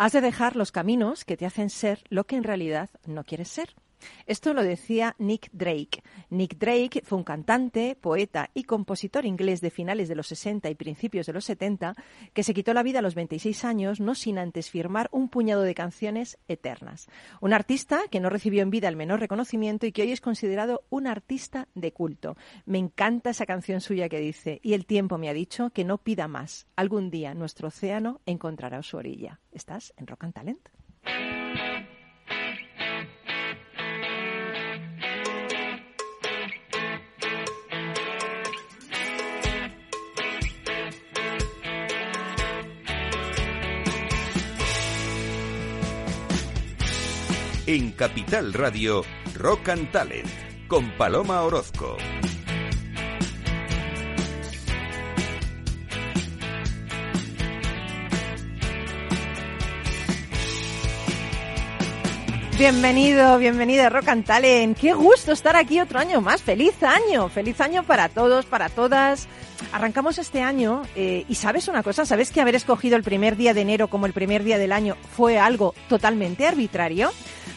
Has de dejar los caminos que te hacen ser lo que en realidad no quieres ser. Esto lo decía Nick Drake. Nick Drake fue un cantante, poeta y compositor inglés de finales de los 60 y principios de los 70 que se quitó la vida a los 26 años no sin antes firmar un puñado de canciones eternas. Un artista que no recibió en vida el menor reconocimiento y que hoy es considerado un artista de culto. Me encanta esa canción suya que dice, y el tiempo me ha dicho que no pida más. Algún día nuestro océano encontrará su orilla. ¿Estás en Rock and Talent? En Capital Radio, Rock and Talent, con Paloma Orozco. Bienvenido, bienvenida a Rock and Talent. Qué gusto estar aquí otro año más. Feliz año, feliz año para todos, para todas. Arrancamos este año eh, y sabes una cosa, sabes que haber escogido el primer día de enero como el primer día del año fue algo totalmente arbitrario.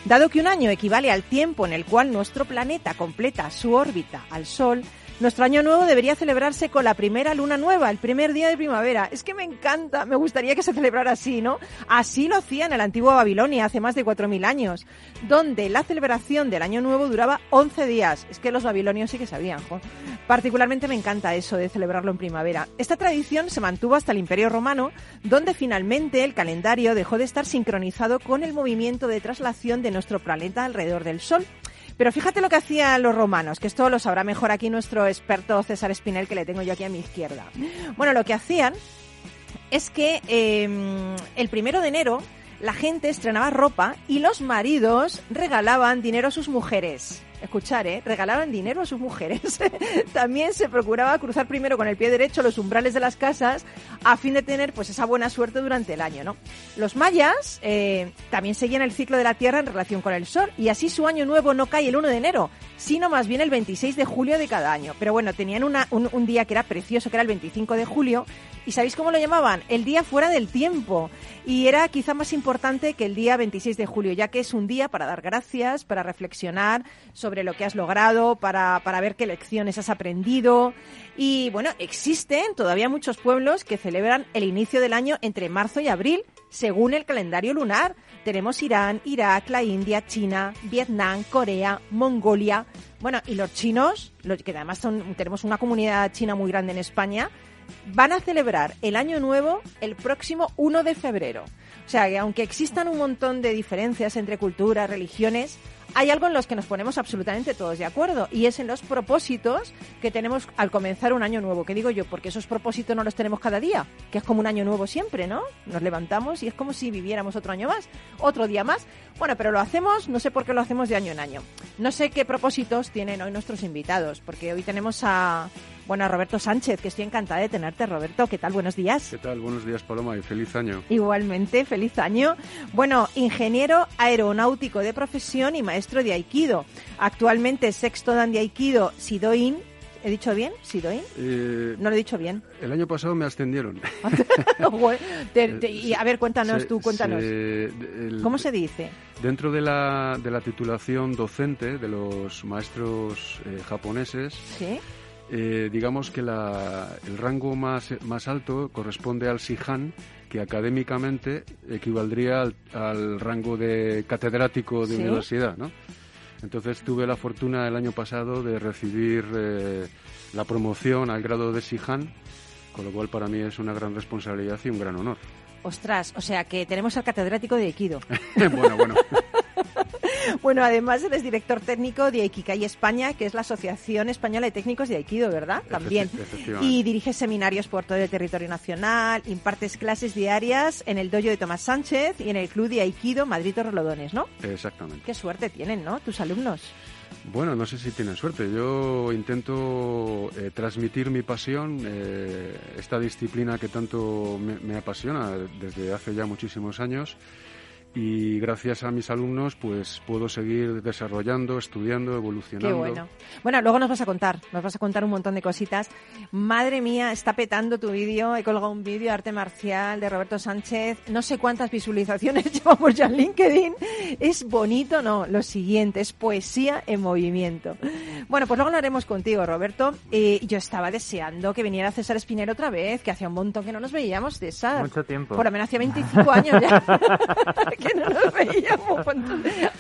Dado que un año equivale al tiempo en el cual nuestro planeta completa su órbita al Sol, nuestro año nuevo debería celebrarse con la primera luna nueva, el primer día de primavera. Es que me encanta, me gustaría que se celebrara así, ¿no? Así lo hacía en la antigua Babilonia hace más de 4.000 años, donde la celebración del año nuevo duraba 11 días. Es que los babilonios sí que sabían, jo. Particularmente me encanta eso de celebrarlo en primavera. Esta tradición se mantuvo hasta el Imperio Romano, donde finalmente el calendario dejó de estar sincronizado con el movimiento de traslación de nuestro planeta alrededor del Sol. Pero fíjate lo que hacían los romanos, que esto lo sabrá mejor aquí nuestro experto César Espinel, que le tengo yo aquí a mi izquierda. Bueno, lo que hacían es que eh, el primero de enero la gente estrenaba ropa y los maridos regalaban dinero a sus mujeres escuchar, ¿eh? regalaban dinero a sus mujeres. También se procuraba cruzar primero con el pie derecho los umbrales de las casas a fin de tener pues esa buena suerte durante el año. ¿no? Los mayas eh, también seguían el ciclo de la Tierra en relación con el Sol y así su año nuevo no cae el 1 de enero, sino más bien el 26 de julio de cada año. Pero bueno, tenían una, un, un día que era precioso, que era el 25 de julio, ¿Y sabéis cómo lo llamaban? El día fuera del tiempo. Y era quizá más importante que el día 26 de julio, ya que es un día para dar gracias, para reflexionar sobre lo que has logrado, para, para ver qué lecciones has aprendido. Y bueno, existen todavía muchos pueblos que celebran el inicio del año entre marzo y abril, según el calendario lunar. Tenemos Irán, Irak, la India, China, Vietnam, Corea, Mongolia. Bueno, y los chinos, que además son, tenemos una comunidad china muy grande en España, van a celebrar el Año Nuevo el próximo 1 de febrero. O sea, que aunque existan un montón de diferencias entre culturas, religiones, hay algo en los que nos ponemos absolutamente todos de acuerdo y es en los propósitos que tenemos al comenzar un año nuevo. ¿Qué digo yo? Porque esos propósitos no los tenemos cada día, que es como un año nuevo siempre, ¿no? Nos levantamos y es como si viviéramos otro año más, otro día más. Bueno, pero lo hacemos, no sé por qué lo hacemos de año en año. No sé qué propósitos tienen hoy nuestros invitados, porque hoy tenemos a bueno, a Roberto Sánchez, que estoy encantada de tenerte, Roberto. ¿Qué tal? Buenos días. ¿Qué tal? Buenos días, Paloma, y feliz año. Igualmente, feliz año. Bueno, ingeniero aeronáutico de profesión y maestro de Aikido. Actualmente sexto dan de Aikido Sidoin. ¿He dicho bien? ¿Sidoin? Eh, no lo he dicho bien. El año pasado me ascendieron. te, te, y a ver, cuéntanos Se- tú, cuéntanos. se- el- ¿Cómo se dice? Dentro de la, de la titulación docente de los maestros eh, japoneses, ¿Sí? Eh, digamos que la- el rango más, más alto corresponde al Sihan, que académicamente equivaldría al, al rango de catedrático de ¿Sí? universidad, ¿no? Entonces tuve la fortuna el año pasado de recibir eh, la promoción al grado de Sihan, con lo cual para mí es una gran responsabilidad y un gran honor. Ostras, o sea que tenemos al catedrático de Aikido. bueno, bueno. Bueno, además eres director técnico de Aikikai España, que es la Asociación Española de Técnicos de Aikido, ¿verdad? También. Y diriges seminarios por todo el territorio nacional, impartes clases diarias en el dojo de Tomás Sánchez y en el Club de Aikido Madrid Torrelodones, ¿no? Exactamente. Qué suerte tienen, ¿no? Tus alumnos. Bueno, no sé si tienen suerte. Yo intento eh, transmitir mi pasión, eh, esta disciplina que tanto me, me apasiona desde hace ya muchísimos años. Y gracias a mis alumnos pues puedo seguir desarrollando, estudiando, evolucionando. Qué bueno. Bueno, luego nos vas a contar, nos vas a contar un montón de cositas. Madre mía, está petando tu vídeo, he colgado un vídeo arte marcial de Roberto Sánchez, no sé cuántas visualizaciones llevamos ya en LinkedIn. Es bonito, no, lo siguiente, es poesía en movimiento. Bueno, pues luego lo haremos contigo, Roberto. Eh, yo estaba deseando que viniera César Espinero otra vez, que hacía un montón que no nos veíamos, César. Mucho tiempo. Por lo menos hacía 25 años ya. que no nos veíamos.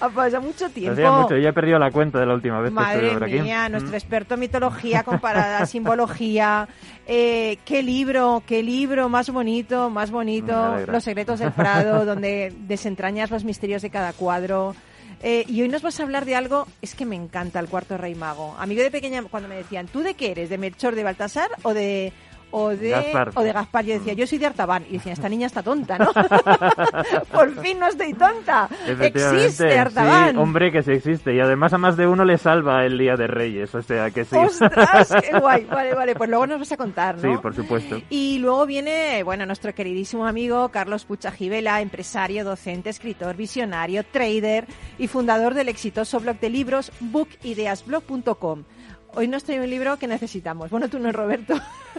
Ha pasado mucho tiempo. Hacía mucho, ya he perdido la cuenta de la última vez Madre que estuve por aquí. mía, Mm. nuestro experto en mitología comparada, simbología. Eh, qué libro, qué libro más bonito, más bonito. Los secretos del Prado, donde desentrañas los misterios de cada cuadro. Eh, y hoy nos vas a hablar de algo, es que me encanta el cuarto rey mago. Amigo de pequeña, cuando me decían, ¿tú de qué eres? ¿De Melchor de Baltasar o de o de Gaspar. o de Gaspar? Yo decía, yo soy de Artaban. Y decía, esta niña está tonta, ¿no? Por fin no estoy tonta. Existe Artaban. Sí, hombre, que sí existe. Y además a más de uno le salva el Día de Reyes. O sea, que sí. ¡Ostras! ¡Qué guay! Vale, vale, pues luego nos vas a contar, ¿no? Sí, por supuesto. Y luego viene, bueno, nuestro queridísimo amigo Carlos Pucha Gibela, empresario, docente, escritor, visionario, trader y fundador del exitoso blog de libros bookideasblog.com. Hoy nos trae un libro que necesitamos. Bueno, tú no, Roberto.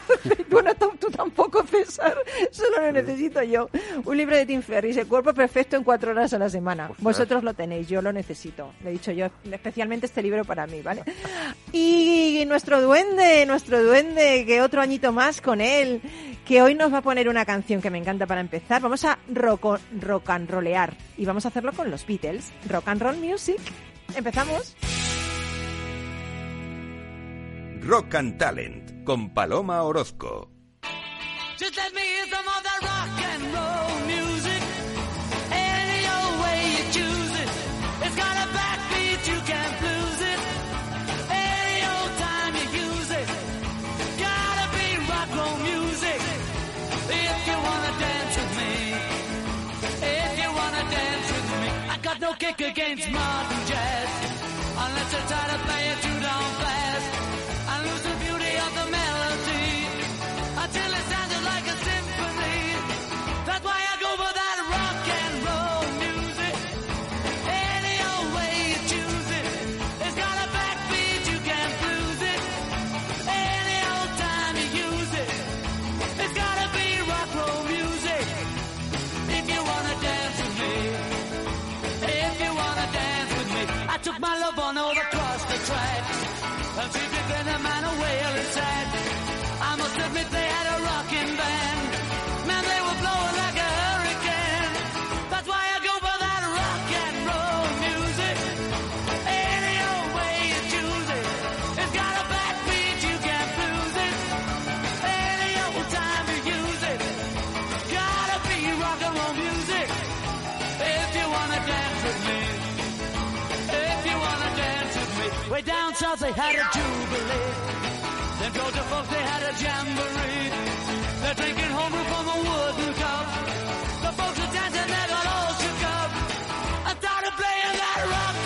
bueno, tú, tampoco, César. Solo lo necesito yo. Un libro de Tim Ferriss, El cuerpo perfecto en cuatro horas a la semana. Ostras. Vosotros lo tenéis, yo lo necesito. Le he dicho yo, especialmente este libro para mí, ¿vale? Y nuestro duende, nuestro duende, que otro añito más con él, que hoy nos va a poner una canción que me encanta para empezar. Vamos a roco, rock and rollear y vamos a hacerlo con los Beatles. Rock and roll music. Empezamos. Rock and Talent con Paloma Orozco. Just let me they had a jubilee. Them Georgia folks they had a jamboree. They're drinking homebrew from a wooden cup. The folks are dancing, they got all shook up. I started playing that rock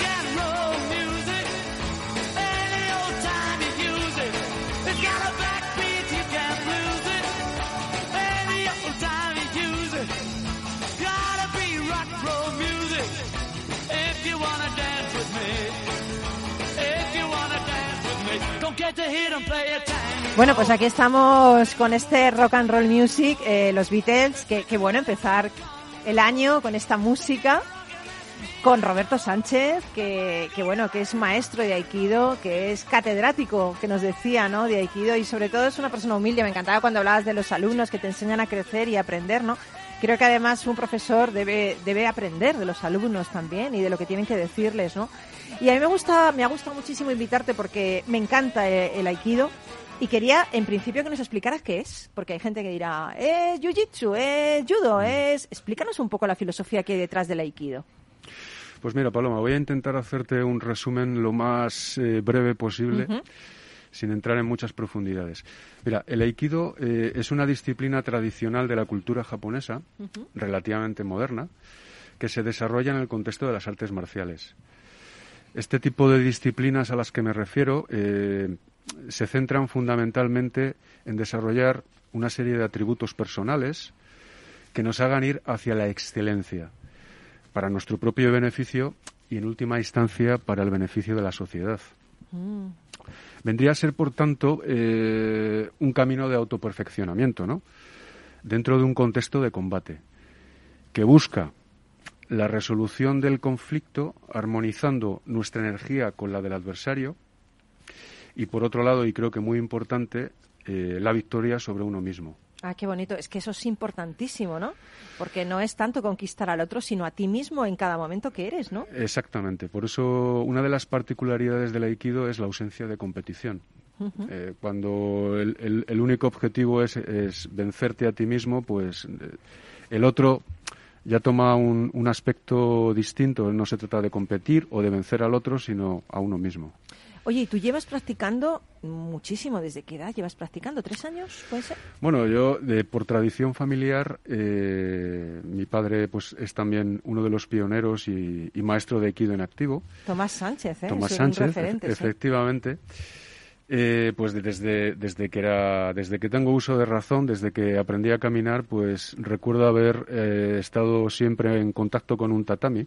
Bueno, pues aquí estamos con este rock and roll music, eh, los Beatles, que, bueno empezar el año con esta música, con Roberto Sánchez, que, que bueno, que es maestro de Aikido, que es catedrático, que nos decía, ¿no? De Aikido y sobre todo es una persona humilde. Me encantaba cuando hablabas de los alumnos que te enseñan a crecer y aprender, ¿no? Creo que además un profesor debe, debe aprender de los alumnos también y de lo que tienen que decirles, ¿no? Y a mí me gusta, me ha gustado muchísimo invitarte porque me encanta eh, el Aikido. Y quería, en principio, que nos explicaras qué es, porque hay gente que dirá, es jiu-jitsu, es judo, es... Explícanos un poco la filosofía que hay detrás del aikido. Pues mira, Paloma, voy a intentar hacerte un resumen lo más eh, breve posible, Ujú. Sin entrar en muchas profundidades. Mira, el aikido eh, es una disciplina tradicional de la cultura japonesa, relativamente moderna, que se desarrolla en el contexto de las artes marciales. Este tipo de disciplinas a las que me refiero eh, se centran fundamentalmente en desarrollar una serie de atributos personales que nos hagan ir hacia la excelencia. para nuestro propio beneficio y, en última instancia, para el beneficio de la sociedad. Mm. Vendría a ser, por tanto, eh, un camino de autoperfeccionamiento, ¿no? Dentro de un contexto de combate, que busca la resolución del conflicto armonizando nuestra energía con la del adversario y, por otro lado, y creo que muy importante, eh, la victoria sobre uno mismo. Ah, qué bonito. Es que eso es importantísimo, ¿no? Porque no es tanto conquistar al otro, sino a ti mismo en cada momento que eres, ¿no? Exactamente. Por eso una de las particularidades del aikido es la ausencia de competición. Eh, cuando el, el- el único objetivo es, es vencerte a ti mismo, pues eh, el otro ya toma un, un aspecto distinto. No se trata de competir o de vencer al otro, sino a uno mismo. Oye, ¿y tú llevas practicando muchísimo? ¿Desde qué edad llevas practicando? ¿Tres años? ¿Puede ser? Bueno, yo, de, por tradición familiar, eh, mi padre pues es también uno de los pioneros y, y maestro de Aikido en activo. Tomás Sánchez, ¿eh? Tomás un Sánchez, referente, sí. efectivamente. Eh, pues de- desde, desde que era, desde que tengo uso de razón, desde que aprendí a caminar, pues recuerdo haber eh, estado siempre en contacto con un tatami.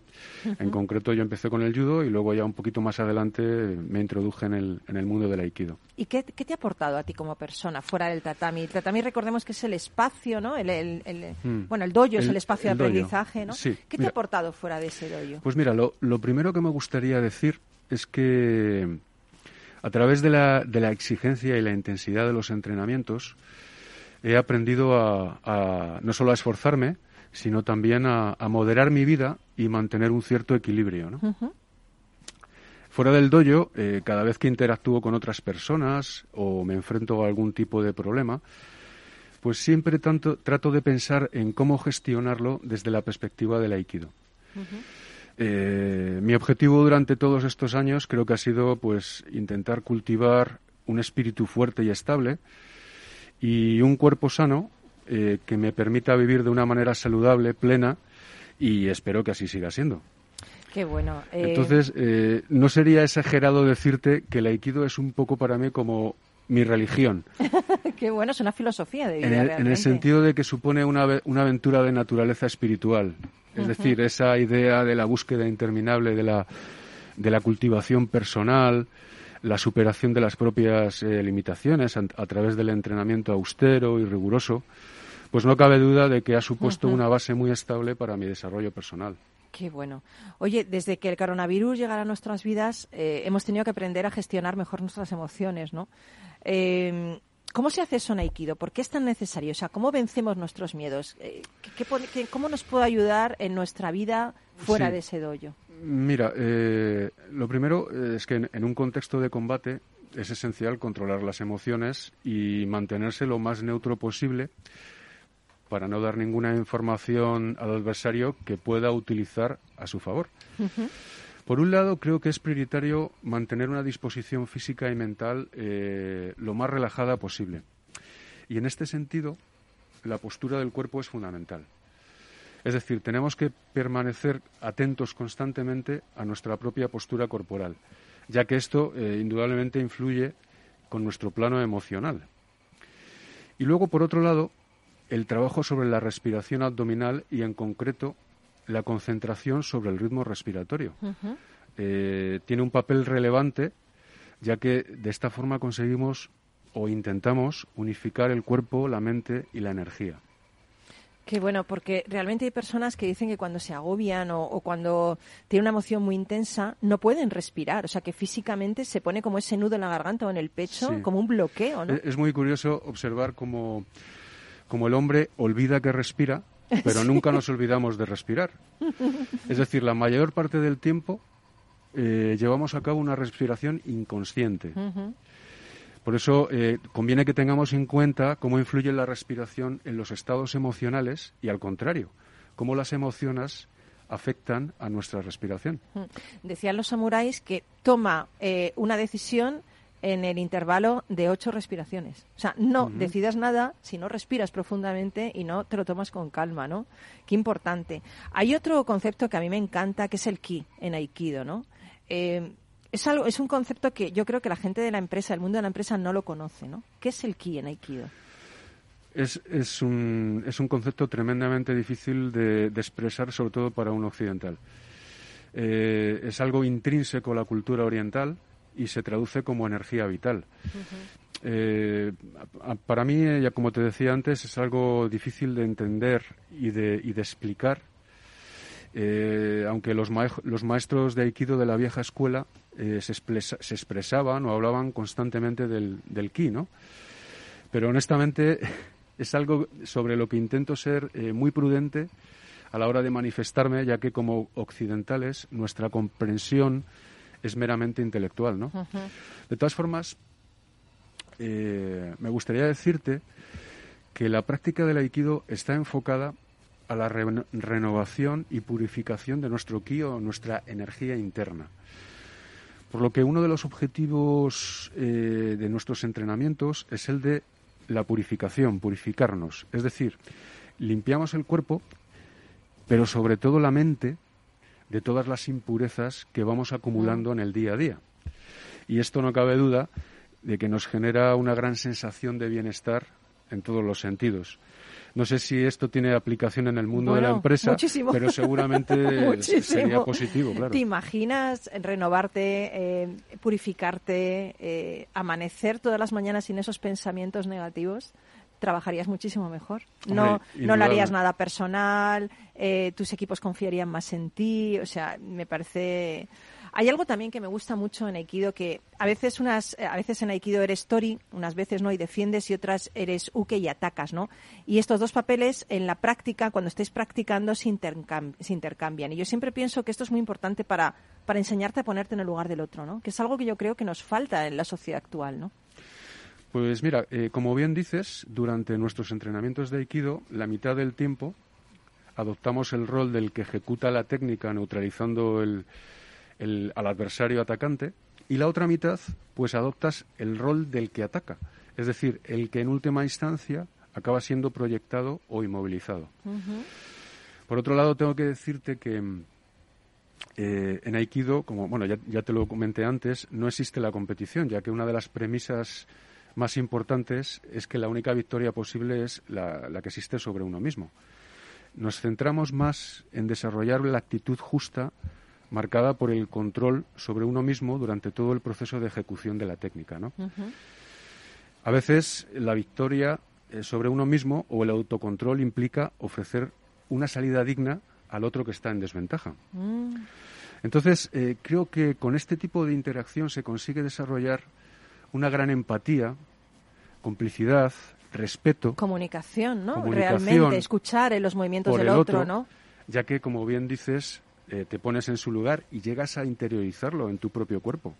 En concreto, yo empecé con el judo y luego ya un poquito más adelante me introduje en el, en el mundo del aikido. ¿Y qué, qué te ha aportado a ti como persona fuera del tatami? El tatami, recordemos que es el espacio, ¿no? El, el- el- Mm. Bueno, el dojo es El- espacio de aprendizaje, ¿no? Sí, ¿Qué te ha aportado fuera de ese dojo? Pues mira, lo, lo primero que me gustaría decir es que a través de la, de la exigencia y la intensidad de los entrenamientos he aprendido a, a no solo a esforzarme, sino también a, a moderar mi vida y mantener un cierto equilibrio. ¿no? Fuera del dojo, eh, cada vez que interactúo con otras personas o me enfrento a algún tipo de problema, pues siempre tanto, trato de pensar en cómo gestionarlo desde la perspectiva del aikido. Eh, mi objetivo durante todos estos años creo que ha sido pues intentar cultivar un espíritu fuerte y estable y un cuerpo sano eh, que me permita vivir de una manera saludable, plena y espero que así siga siendo. Qué bueno. eh, Entonces, eh, no sería exagerado decirte que el aikido es un poco para mí como mi religión, qué bueno, es una filosofía de vida en el, en el sentido de que supone una, una aventura de naturaleza espiritual. Es decir, esa idea de la búsqueda interminable de la, de la cultivación personal, la superación de las propias eh, limitaciones a, a través del entrenamiento austero y riguroso, pues no cabe duda de que ha supuesto una base muy estable para mi desarrollo personal. Qué bueno. Oye, desde que el coronavirus llegara a nuestras vidas, eh, hemos tenido que aprender a gestionar mejor nuestras emociones, ¿no? Eh, ¿Cómo se hace eso en Aikido? ¿Por qué es tan necesario? O sea, ¿cómo vencemos nuestros miedos? Eh, ¿qué- qué pone- qué- ¿Cómo nos puede ayudar en nuestra vida fuera Sí. de ese dojo? Mira, eh, lo primero eh, es que en, en un contexto de combate es esencial controlar las emociones y mantenerse lo más neutro posible para no dar ninguna información al adversario que pueda utilizar a su favor. Por un lado, creo que es prioritario mantener una disposición física y mental eh, lo más relajada posible. Y en este sentido, la postura del cuerpo es fundamental. Es decir, tenemos que permanecer atentos constantemente a nuestra propia postura corporal, ya que esto eh, indudablemente influye con nuestro plano emocional. Y luego, por otro lado, el trabajo sobre la respiración abdominal y, en concreto, la concentración sobre el ritmo respiratorio. Eh, tiene un papel relevante, ya que de esta forma conseguimos o intentamos unificar el cuerpo, la mente y la energía. Qué bueno, porque realmente hay personas que dicen que cuando se agobian o, o cuando tienen una emoción muy intensa no pueden respirar. O sea, que físicamente se pone como ese nudo en la garganta o en el pecho, Sí. como un bloqueo, ¿no? Es, es muy curioso observar cómo, cómo el hombre olvida que respira, pero nunca nos olvidamos de respirar. Es decir, la mayor parte del tiempo eh, llevamos a cabo una respiración inconsciente. Por eso eh, conviene que tengamos en cuenta cómo influye la respiración en los estados emocionales y al contrario, cómo las emociones afectan a nuestra respiración. Decían los samuráis que toma eh, una decisión en el intervalo de ocho respiraciones. O sea, no decidas nada si no respiras profundamente y no te lo tomas con calma, ¿no? Qué importante. Hay otro concepto que a mí me encanta, que es el ki en Aikido, ¿no? Eh, es, algo, es un concepto que yo creo que la gente de la empresa, el mundo de la empresa, no lo conoce, ¿no? ¿Qué es el ki en Aikido? es, es, un, es un concepto tremendamente difícil de, de expresar, sobre todo para un occidental. Eh, es algo intrínseco a la cultura oriental y se traduce como energía vital. Eh, para mí, eh, ya como te decía antes, es algo difícil de entender y de, y de explicar. Eh, aunque los, maej- los maestros de Aikido de la vieja escuela eh, se, expresa- se expresaban o hablaban constantemente del, del ki, ¿no? Pero honestamente es algo sobre lo que intento ser muy prudente a la hora de manifestarme, ya que como occidentales nuestra comprensión es meramente intelectual, ¿no? De todas formas, eh, me gustaría decirte que la práctica del aikido está enfocada a la re- renovación y purificación de nuestro ki o nuestra energía interna. Por lo que uno de los objetivos eh, de nuestros entrenamientos es el de la purificación, purificarnos. Es decir, limpiamos el cuerpo, pero sobre todo la mente de todas las impurezas que vamos acumulando en el día a día. Y esto no cabe duda de que nos genera una gran sensación de bienestar en todos los sentidos. No sé si esto tiene aplicación en el mundo de la empresa, muchísimo. pero seguramente sería positivo, claro. ¿Te imaginas renovarte, eh, purificarte, eh, amanecer todas las mañanas sin esos pensamientos negativos? Trabajarías muchísimo mejor. No, Hombre, no le harías nada personal, eh, tus equipos confiarían más en ti. O sea, me parece. Hay algo también que me gusta mucho en Aikido que a veces unas a veces en Aikido eres Tori, unas veces no y defiendes y otras eres Uke y atacas, ¿no? Y estos dos papeles en la práctica cuando estés practicando se, se intercambian y yo siempre pienso que esto es muy importante para para enseñarte a ponerte en el lugar del otro, ¿no? Que es algo que yo creo que nos falta en la sociedad actual, ¿no? Pues mira, eh, como bien dices, durante nuestros entrenamientos de Aikido, la mitad del tiempo adoptamos el rol del que ejecuta la técnica neutralizando el, el- al adversario atacante y la otra mitad, pues adoptas el rol del que ataca, es decir, el que en última instancia acaba siendo proyectado o inmovilizado. Por otro lado, tengo que decirte que eh, en Aikido, como bueno, ya, ya te lo comenté antes, no existe la competición, ya que una de las premisas más importantes es que la única victoria posible es la, la que existe sobre uno mismo. Nos centramos más en desarrollar la actitud justa marcada por el control sobre uno mismo durante todo el proceso de ejecución de la técnica. ¿no? A veces la victoria eh, sobre uno mismo o el autocontrol implica ofrecer una salida digna al otro que está en desventaja. Entonces, eh, creo que con este tipo de interacción se consigue desarrollar una gran empatía, complicidad, respeto Comunicación, ¿no? Comunicación Realmente escuchar en los movimientos del el otro, otro, ¿no? ya que, como bien dices, eh, te pones en su lugar y llegas a interiorizarlo en tu propio cuerpo.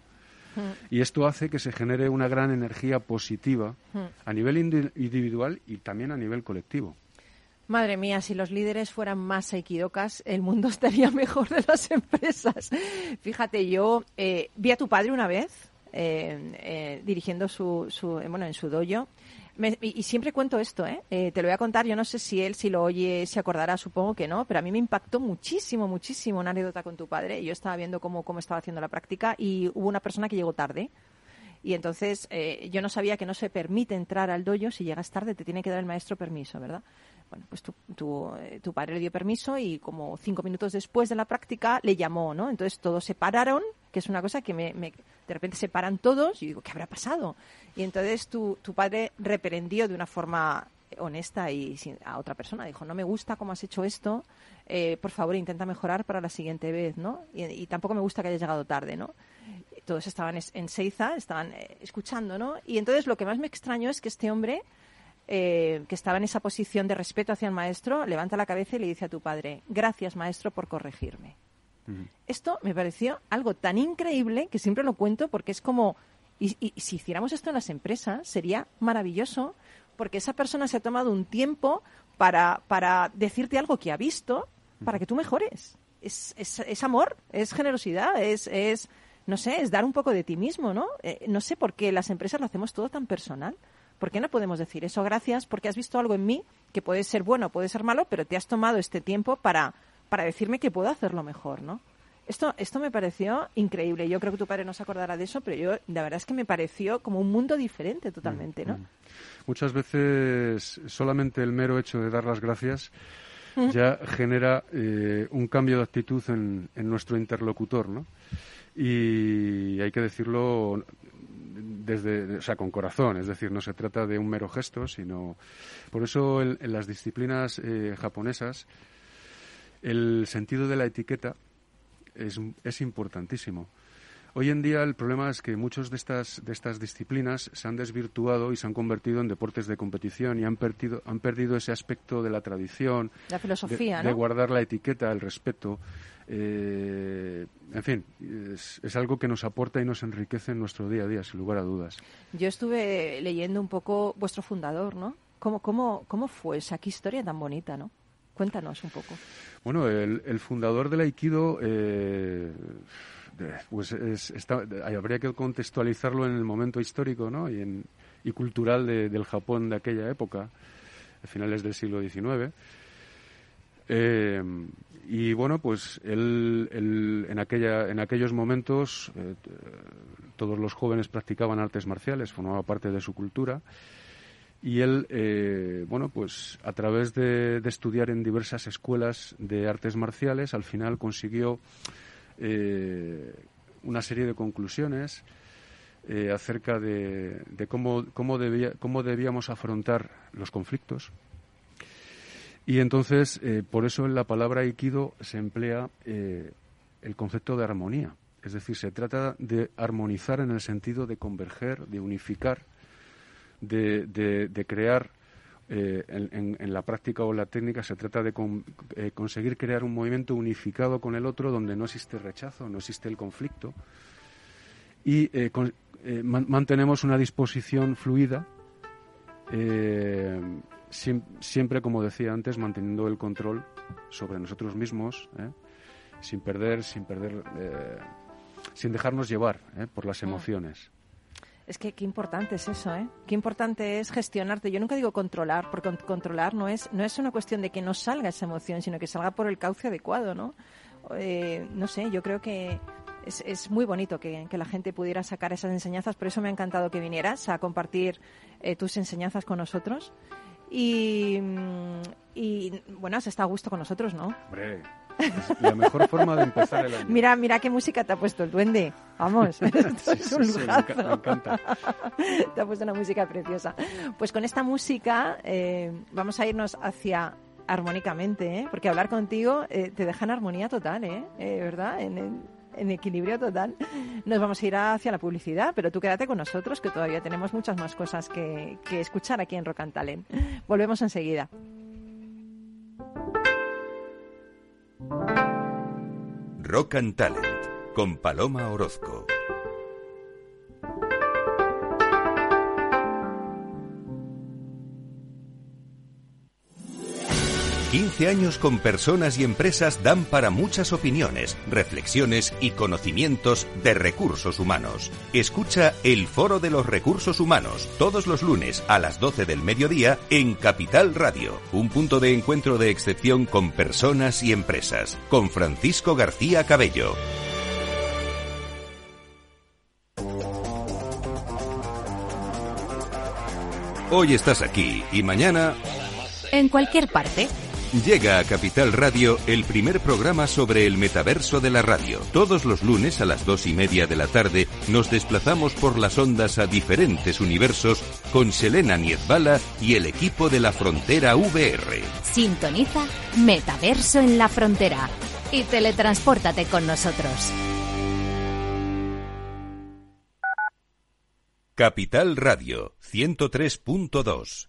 Y esto hace que se genere una gran energía positiva a nivel indi- individual y también a nivel colectivo. Madre mía, si los líderes fueran más aikidokas, el mundo estaría mejor de las empresas. Fíjate, yo eh, vi a tu padre una vez eh, eh, dirigiendo su, su, eh, bueno, en su dojo. Me- y, siempre cuento esto, ¿eh? Eh, Te lo voy a contar, yo no sé si él, si lo oye, se acordará, supongo que no, pero a mí me impactó muchísimo, muchísimo una anécdota con tu padre. Yo estaba viendo cómo, cómo estaba haciendo la práctica y hubo una persona que llegó tarde. Y entonces yo no sabía que no se permite entrar al dojo si llegas tarde, te tiene que dar el maestro permiso, ¿verdad? Bueno, pues tu, tu, eh, tu padre le dio permiso y como cinco minutos después de la práctica le llamó, ¿no? Entonces todos se pararon, que es una cosa que me, me- de repente se paran todos y digo, ¿qué habrá pasado? Y entonces tu, tu padre reprendió de una forma honesta y sin- a otra persona. Dijo, no me gusta cómo has hecho esto, eh, por favor intenta mejorar para la siguiente vez, ¿no? Y, y tampoco me gusta que hayas llegado tarde, ¿no? Todos estaban es- en Seiza, estaban eh, escuchando, ¿no? Y entonces lo que más me extrañó es que este hombre, eh, que estaba en esa posición de respeto hacia el maestro, levanta la cabeza y le dice a tu padre, gracias maestro por corregirme. Esto me pareció algo tan increíble que siempre lo cuento porque es como, y, y- y si hiciéramos esto en las empresas sería maravilloso porque esa persona se ha tomado un tiempo para, para decirte algo que ha visto para que tú mejores. Es, es, es amor, es generosidad, es, es, no sé, es dar un poco de ti mismo, ¿no? Eh, no sé por qué las empresas lo hacemos todo tan personal. ¿Por qué no podemos decir eso? Gracias porque has visto algo en mí que puede ser bueno, puede ser malo, pero te has tomado este tiempo para, para decirme que puedo hacerlo mejor, ¿no? Esto, esto me pareció increíble. Yo creo que tu padre no se acordará de eso, pero yo, la verdad es que me pareció como un mundo diferente totalmente, ¿no? Muchas veces solamente el mero hecho de dar las gracias ya genera eh, un cambio de actitud en, en nuestro interlocutor, ¿no? Y hay que decirlo desde, o sea, con corazón, es decir, no se trata de un mero gesto, sino por eso en las disciplinas eh, japonesas el sentido de la etiqueta es, es importantísimo. Hoy en día el problema es que muchas de estas, de estas disciplinas se han desvirtuado y se han convertido en deportes de competición y han perdido, han perdido ese aspecto de la tradición, La filosofía, de, ¿no? de guardar la etiqueta, el respeto. Eh, en fin, es, es algo que nos aporta y nos enriquece en nuestro día a día, sin lugar a dudas. Yo estuve leyendo un poco vuestro fundador, ¿no? ¿Cómo, cómo, cómo fue esa qué historia tan bonita, no? Cuéntanos un poco. Bueno, el, el fundador del Aikido, eh, pues es- está- habría que contextualizarlo en el momento histórico ¿no? y, en- y cultural de- del Japón de aquella época, a finales del siglo XIX. Eh, y bueno, pues él, en, aquella, en aquellos momentos eh, todos los jóvenes practicaban artes marciales, formaba parte de su cultura. Y él, eh, bueno, pues a través de, estudiar en diversas escuelas de artes marciales, al final consiguió una serie de conclusiones acerca de, cómo, cómo debíamos afrontar los conflictos. Y entonces, eh, por eso en la palabra aikido se emplea eh, el concepto de armonía. Es decir, se trata de armonizar en el sentido de converger, de unificar, de, crear eh, en, en- en la práctica o la técnica se trata de con- conseguir crear un movimiento unificado con el otro donde no existe rechazo, no existe el conflicto y mantenemos una disposición fluida siempre, como decía antes, manteniendo el control sobre nosotros mismos, ¿eh? sin perder, sin perder, eh, sin dejarnos llevar ¿eh? por las emociones. Es que qué importante es eso, ¿eh? Qué importante es gestionarte. Yo nunca digo controlar, porque con- controlar no es, no es una cuestión de que no salga esa emoción, sino que salga por el cauce adecuado, ¿no? Eh, no sé, yo creo que es, es muy bonito que, que la gente pudiera sacar esas enseñanzas. Por eso me ha encantado que vinieras a compartir eh, tus enseñanzas con nosotros. Y, y, bueno, has estado a gusto con nosotros, ¿no? Hombre, es la mejor forma de empezar el año. Mira, mira qué música te ha puesto el duende. Vamos, esto es un sí, me lujazo. enca- me encanta. Te ha puesto una música preciosa. Pues con esta música eh, vamos a irnos hacia armónicamente, ¿eh? porque hablar contigo eh, te deja en armonía total, ¿eh? Eh, ¿verdad? En, en- en equilibrio total. Nos vamos a ir hacia la publicidad, pero tú quédate con nosotros, que todavía tenemos muchas más cosas que, que escuchar aquí en Rock and Talent. Volvemos enseguida. Rock and Talent con Paloma Orozco. Quince años con personas y empresas dan para muchas opiniones, reflexiones y conocimientos de recursos humanos. Escucha el Foro de los Recursos Humanos todos los lunes a las 12 del mediodía en Capital Radio, un punto de encuentro de excepción con personas y empresas, con Francisco García Cabello. Hoy estás aquí y mañana En cualquier parte. Llega a Capital Radio el primer programa sobre el metaverso de la radio. Todos los lunes a las dos y media de la tarde nos desplazamos por las ondas a diferentes universos con Selena Niezbala y el equipo de la Frontera VR. Sintoniza Metaverso en la Frontera y teletranspórtate con nosotros. Capital Radio 103.2.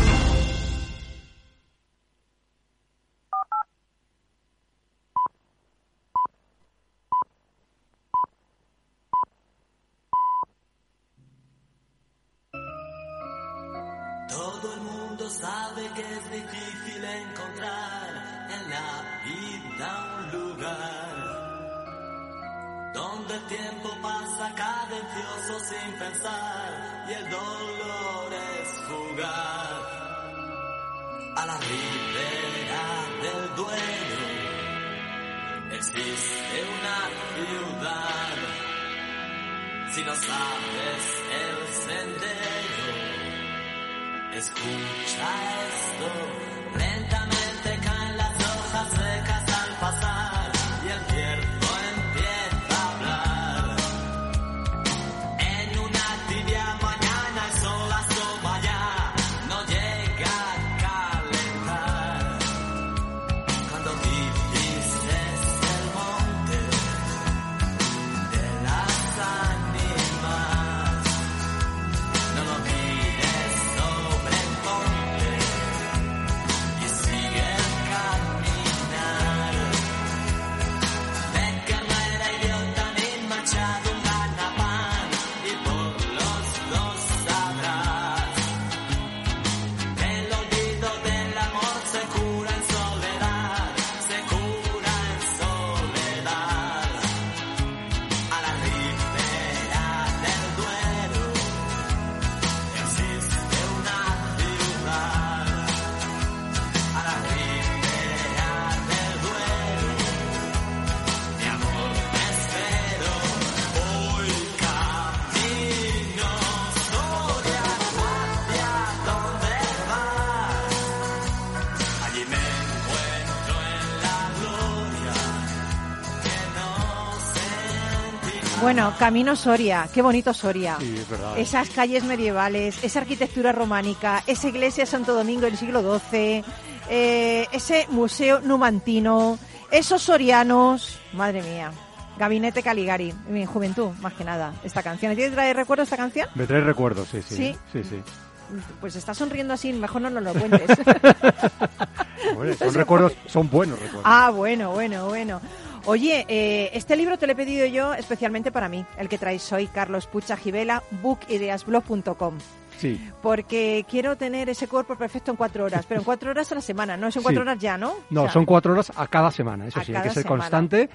Sabe que es difícil encontrar en la vida un lugar donde el tiempo pasa cadencioso sin pensar y el dolor es jugar a la ribera del duelo. Existe una ciudad. Si no sabes el sendero Escucha esto, lentamente Bueno, Camino Soria, qué bonito Soria. Sí, es verdad. Esas calles medievales, esa arquitectura románica, esa iglesia de Santo Domingo del siglo XII, eh, ese museo numantino, esos sorianos, madre mía. Gabinete Caligari, mi juventud, más que nada, esta canción. ¿Tienes trae recuerdo esta canción? Me trae recuerdos, sí, sí. ¿Sí? Sí, sí. Pues está sonriendo así, mejor no nos lo cuentes. Hombre, son recuerdos, son buenos recuerdos. ah, bueno, bueno, bueno. Oye, eh, este libro te lo he pedido yo especialmente para mí, el que traes hoy, Carlos Pucha Gibela, bookideasblog.com. Sí. Porque quiero tener ese cuerpo perfecto en cuatro horas, pero en cuatro horas a la semana, no es en cuatro Sí. horas ya, ¿no? No, O sea, son cuatro horas a cada semana, eso sí, hay que ser semana. constante.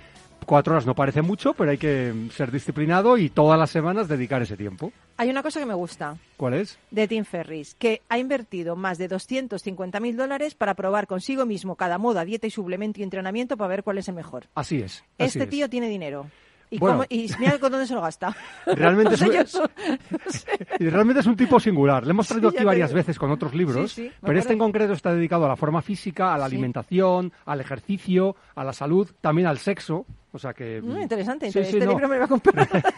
Cuatro horas no parece mucho, pero hay que ser disciplinado y todas las semanas dedicar ese tiempo. Hay una cosa que me gusta ¿Cuál es? de Tim Ferris, que ha invertido más de 250 mil dólares para probar consigo mismo cada moda, dieta y suplemento y entrenamiento para ver cuál es el mejor. Así es. así Este es. tío tiene dinero. ¿Y, Bueno. cómo- y mira con dónde se lo gasta. Realmente O sea, es un- realmente es un tipo singular. Le hemos traído Sí, aquí varias digo. veces con otros libros, Sí, sí, me pero este en concreto está dedicado a la forma física, a la alimentación, al ejercicio, a la salud, también al sexo. O sea que... Mm, interesante, Sí, sí, este no. libro me lo voy a comprar.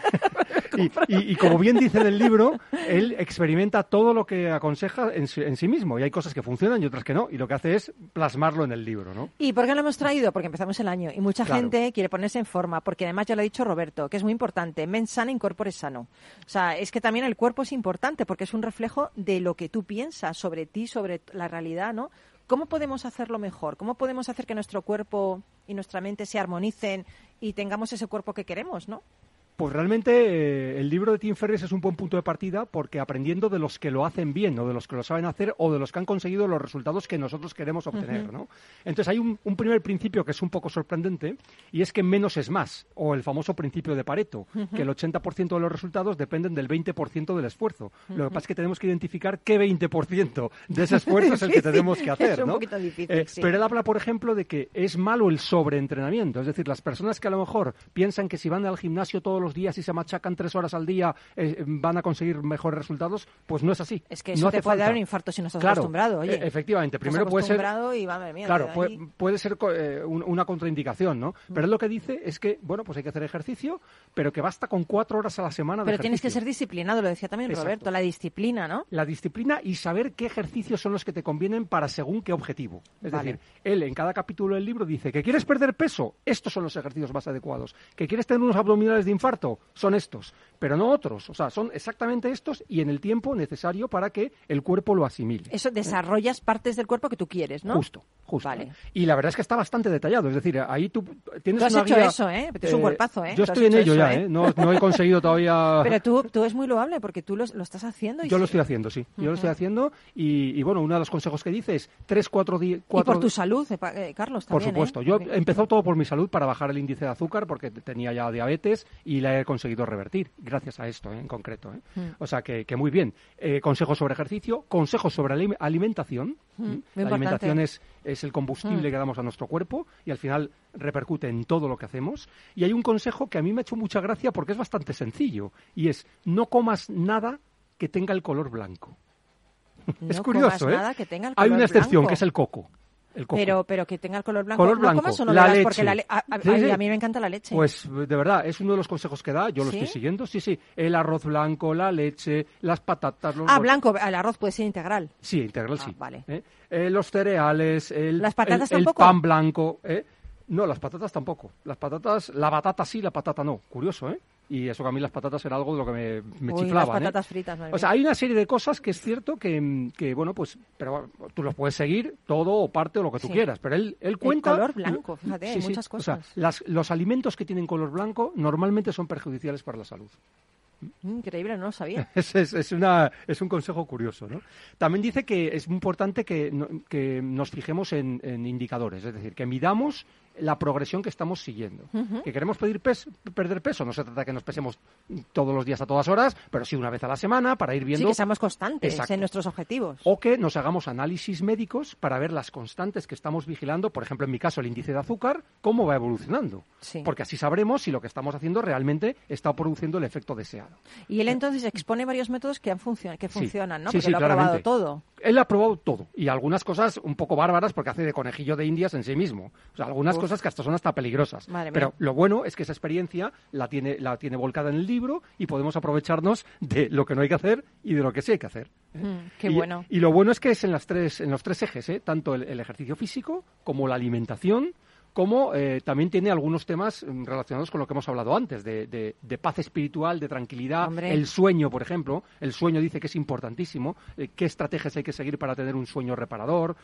Y, y- y como bien dice en el libro, él experimenta todo lo que aconseja en, sí- en sí mismo. Y hay cosas que funcionan y otras que no. Y lo que hace es plasmarlo en el libro, ¿no? ¿Y por qué lo hemos traído? Porque empezamos el año y mucha Claro. gente quiere ponerse en forma, porque además ya lo ha dicho Roberto, que es muy importante, mens sana, incorpore sano. O sea, es que también el cuerpo es importante porque es un reflejo de lo que tú piensas sobre ti, sobre la realidad, ¿no? ¿Cómo podemos hacerlo mejor? ¿Cómo podemos hacer que nuestro cuerpo y nuestra mente se armonicen y tengamos ese cuerpo que queremos, ¿no? Pues realmente eh, el libro de Tim Ferriss es un buen punto de partida porque aprendiendo de los que lo hacen bien o de los que lo saben hacer o de los que han conseguido los resultados que nosotros queremos obtener, ¿no? Entonces hay un, un primer principio que es un poco sorprendente y es que menos es más o el famoso principio de Pareto, que el 80% de los resultados dependen del 20% del esfuerzo. Lo que pasa es que tenemos que identificar qué 20% de ese esfuerzo es el que tenemos que hacer, es un ¿no? poquito difícil, Eh, sí. Pero él habla, por ejemplo, de que es malo el sobreentrenamiento. Es decir, las personas que a lo mejor piensan que si van al gimnasio todos los los días y se machacan tres horas al día eh, van a conseguir mejores resultados, pues no es así. Es que No eso hace te puede falta. dar un infarto si no estás Claro, acostumbrado, oye. e- efectivamente. Primero puede ser acostumbrado y, madre mía, Claro, de puede, ahí- puede ser eh, un- una contraindicación, ¿no? Pero él lo que dice es que, bueno, pues hay que hacer ejercicio, pero que basta con cuatro horas a la semana de Pero tienes que ser disciplinado, lo decía también Exacto. Roberto, la disciplina, ¿no? La disciplina y saber qué ejercicios son los que te convienen para según qué objetivo. Es Vale. decir, él en cada capítulo del libro dice que quieres perder peso, estos son los ejercicios más adecuados. Que quieres tener unos abdominales de infarto, son estos, pero no otros. O sea, son exactamente estos y en el tiempo necesario para que el cuerpo lo asimile. Eso desarrollas partes del cuerpo que tú quieres, ¿no? Justo, justo. Vale. ¿eh? Y la verdad es que está bastante detallado. Es decir, ahí tú tienes Tú has una hecho guía, eso, ¿eh? Es un cuerpazo, ¿eh? Yo estoy en ello eso, ya, ¿eh? ¿eh? No, no he conseguido todavía... Pero tú, tú es muy loable porque tú lo, lo estás haciendo. Y Yo lo estoy haciendo, sí. Yo lo estoy haciendo y, y, bueno, uno de los consejos que dice es tres, cuatro días... Y por tu salud, eh, eh, Carlos, Por también, supuesto. ¿eh? Yo empezó todo por mi salud para bajar el índice de azúcar porque tenía ya diabetes y la he conseguido revertir gracias a esto en concreto. ¿eh? Mm. O sea que, que muy bien. Eh, consejos sobre ejercicio, consejos sobre alim- alimentación. Mm, La alimentación es, es el combustible Mm. que damos a nuestro cuerpo y al final repercute en todo lo que hacemos. Y hay un consejo que a mí me ha hecho mucha gracia porque es bastante sencillo y es no comas nada que tenga el color blanco. es curioso, comas ¿eh? nada que tenga el Hay una excepción blanco. que es el coco. El coco. Pero, pero que tenga el color blanco. Color ¿No blanco, comas o no la bebas? leche. Porque la le- a, a- Sí, ay, sí. a mí me encanta la leche. Pues de verdad, es uno de los consejos que da, yo lo ¿Sí? estoy siguiendo, sí, sí. El arroz blanco, la leche, las patatas, los ah, los- blanco, el arroz puede ser integral. Sí, integral Ah, sí. vale. ¿eh? Eh, los cereales, el, ¿Las patatas el- el pan blanco. ¿eh? No, las patatas tampoco. Las patatas, la batata sí, la patata no. Curioso, ¿eh? Y eso que a mí las patatas era algo de lo que me, me Uy, chiflaban. las ¿eh? patatas fritas, madre O sea, hay una serie de cosas que es cierto que, que, bueno, pues, pero tú los puedes seguir todo o parte o lo que tú Sí. quieras. Pero él, él cuenta. color blanco, fíjate, hay muchas O sea, cosas. las- los alimentos que tienen color blanco normalmente son perjudiciales para la salud. Increíble, no lo sabía. Es, es, es una, es un consejo curioso, ¿no? También dice que es importante que, no- que nos fijemos en, en indicadores, es decir, que midamos la progresión que estamos siguiendo. Que queremos pedir pes- perder peso, no se trata de que nos pesemos todos los días a todas horas, pero sí una vez a la semana para ir Sí, viendo que seamos constantes Exacto. en nuestros objetivos. o que nos hagamos análisis médicos para ver las constantes que estamos vigilando, por ejemplo, en mi caso, el índice de azúcar, cómo va evolucionando. Sí. Porque así sabremos si lo que estamos haciendo realmente está produciendo el efecto deseado. Y él entonces expone varios métodos que, han funcion- que Sí. funcionan, ¿no? Sí, Porque sí, lo ha probado todo. Él ha probado todo y algunas cosas un poco bárbaras porque hace de conejillo de indias en sí mismo. O sea, algunas Uf. cosas que hasta son hasta peligrosas. Madre mía. Pero lo bueno es que esa experiencia la tiene, la tiene volcada en el libro y podemos aprovecharnos de lo que no hay que hacer y de lo que sí hay que hacer. Mm, qué y, bueno. Y lo bueno es que es en, las tres, en los tres ejes, ¿eh? tanto el, el ejercicio físico como la alimentación, como eh, también tiene algunos temas mm, relacionados con lo que hemos hablado antes, de, de- de paz espiritual, de tranquilidad, Hombre. el sueño, por ejemplo. El sueño dice que es importantísimo, eh, qué estrategias hay que seguir para tener un sueño reparador,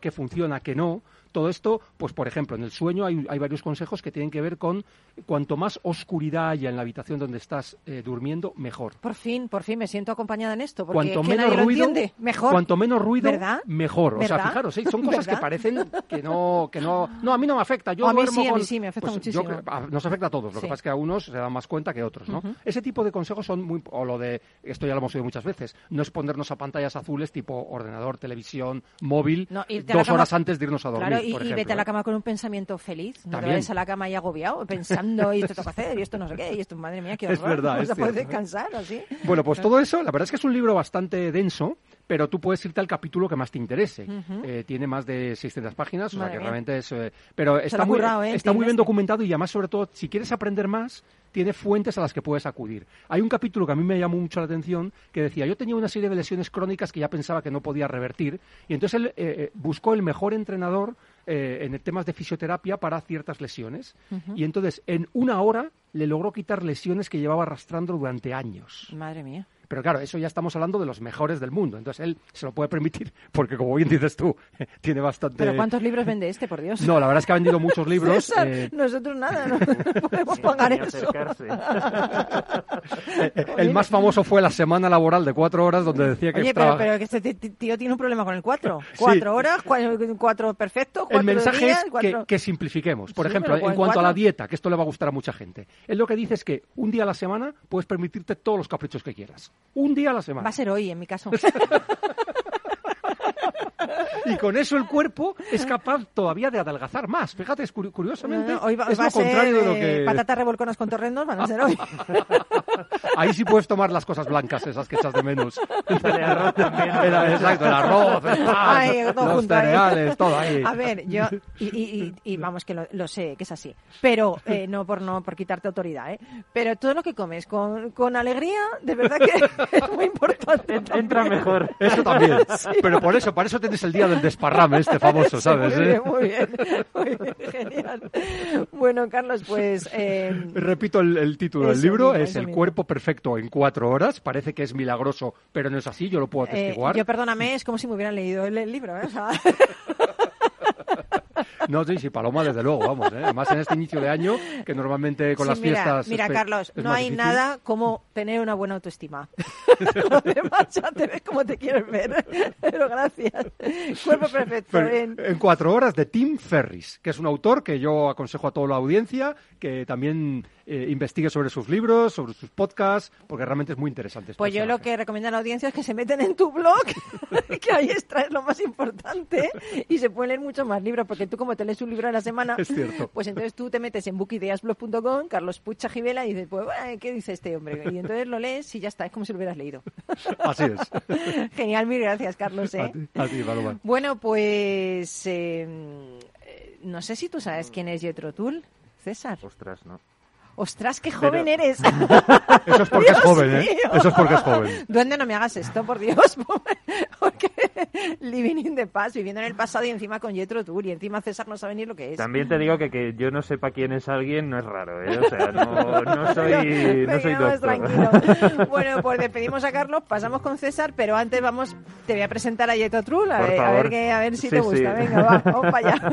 qué funciona, qué no. Todo esto, pues por ejemplo, en el sueño hay, hay varios consejos que tienen que ver con cuanto más oscuridad haya en la habitación donde estás eh, durmiendo, mejor. Por fin, por fin me siento acompañada en esto. Porque Cuanto es que menos nadie lo ruido, entiende. Mejor. cuanto menos ruido, ¿Verdad? mejor. O sea, fijaros, ¿eh? son cosas que parecen que no, que no, no, a mí no me afecta. Yo A mí sí, a mí con- sí, me afecta pues muchísimo. creo- a- nos afecta a todos. Lo Sí. que pasa es que a unos se dan más cuenta que a otros, ¿no? Ese tipo de consejos son muy, o lo de, esto ya lo hemos oído muchas veces, no es ponernos a pantallas azules tipo ordenador, televisión, móvil, No, dos horas antes de irnos a dormir, Claro, y, por y ejemplo, vete a la ¿eh? cama con un pensamiento feliz. No te vayas a la cama y agobiado, pensando, y esto que hacer, y esto no sé qué, y esto, madre mía, qué horror. Es verdad, No es se puede cierto. descansar así. Bueno, pues todo eso, la verdad es que es un libro bastante denso, pero tú puedes irte al capítulo que más te interese. Eh, tiene más de 600 páginas, o sea que mía. realmente es... eh, pero está, muy, currado, ¿eh? está muy bien documentado y además, sobre todo, si quieres aprender más, tiene fuentes a las que puedes acudir. Hay un capítulo que a mí me llamó mucho la atención que decía, yo tenía una serie de lesiones crónicas que ya pensaba que no podía revertir y entonces él eh, buscó el mejor entrenador eh, en temas de fisioterapia para ciertas lesiones y entonces en una hora le logró quitar lesiones que llevaba arrastrando durante años. Madre mía. Pero claro, eso ya estamos hablando de los mejores del mundo. Entonces él se lo puede permitir porque, como bien dices tú, tiene bastante... ¿Pero cuántos libros vende este, por Dios? No, la verdad es que ha vendido muchos libros. César, eh, nosotros nada, no podemos pagar eso. eh, el más famoso fue la semana laboral de cuatro horas donde decía que Oye, pero, traba- pero que este tío tiene un problema con el cuatro. Cuatro horas, cua- cuatro perfecto, cuatro El mensaje días, es cuatro... que, que simplifiquemos. Por Sí, ejemplo, en cuanto a la dieta, que esto le va a gustar a mucha gente. Él lo que dice es que un día a la semana puedes permitirte todos los caprichos que quieras. Un día a la semana. Va a ser hoy, en mi caso. y con eso el cuerpo es capaz todavía de adelgazar más. Fíjate, es curi- curiosamente, No, no, hoy va, es va lo a ser contrario de lo eh, que... patatas revolconas con torrendos, van a ser hoy. Ahí sí puedes tomar las cosas blancas, esas que echas de menos. El arroz también. Era, exacto, el arroz, el pan, Ay, todo los junto ahí. cereales, todo ahí. A ver, yo, y, y- y- y vamos que lo, lo sé, que es así, pero eh, no por no por quitarte autoridad, ¿eh? pero todo lo que comes con, con alegría, de verdad que es muy importante. En- Entra mejor. Eso también. Pero por eso, para eso tienes el día del desparrame este famoso, Sí, ¿sabes? Muy eh? bien, muy bien, muy bien, genial. Bueno, Carlos, pues... eh, Repito el, el título del libro, mismo, es El mismo. cuerpo perfecto en cuatro horas. Parece que es milagroso, pero no es así, yo lo puedo eh, atestiguar. yo, perdóname, es como si me hubieran leído el, el libro, ¿eh? O sea, No, sí, sí, Paloma, desde luego, vamos. ¿eh? Más en este inicio de año, que normalmente con sí, las mira, fiestas... Mira, Carlos, no hay difícil. nada como tener una buena autoestima. Lo demás ya te ves como te quieres ver. Pero gracias. Cuerpo perfecto. Pero en cuatro horas de Tim Ferris, que es un autor que yo aconsejo a toda la audiencia que también eh, investigue sobre sus libros, sobre sus podcasts, porque realmente es muy interesante. este Pues yo lo que recomiendo a la audiencia es que se meten en tu blog, que ahí extraes lo más importante y se pueden leer muchos más libros, porque tú como te lees un libro a la semana, Es cierto. pues entonces tú te metes en bookideasblog.com, Carlos Pucha Gibela, y dices, pues, ¿qué dice este hombre? Y entonces lo lees y ya está, es como si lo hubieras leído. Así es. Genial, mil gracias, Carlos. A ¿eh? ti, a ti. Bueno, pues eh, eh, no sé si tú sabes quién es Jethro Tull, César. Ostras, no. Ostras, qué joven Pero- eres. Eso es porque es Dios joven, ¿eh? mío. Eso es porque es joven. Duende, no me hagas esto, por Dios. Porque living in the past, viviendo en el pasado y encima con Jethro Tull y encima César no sabe ni lo que es. También te digo que que yo no sepa quién es alguien no es raro, ¿eh? O sea, no, no soy, no soy doctor. tranquilo. Bueno, pues despedimos a Carlos, pasamos con César, pero antes vamos, te voy a presentar a Jethro Tull, a, ver, a ver, que- a ver si Sí, te gusta. sí. Venga, va, vamos para allá.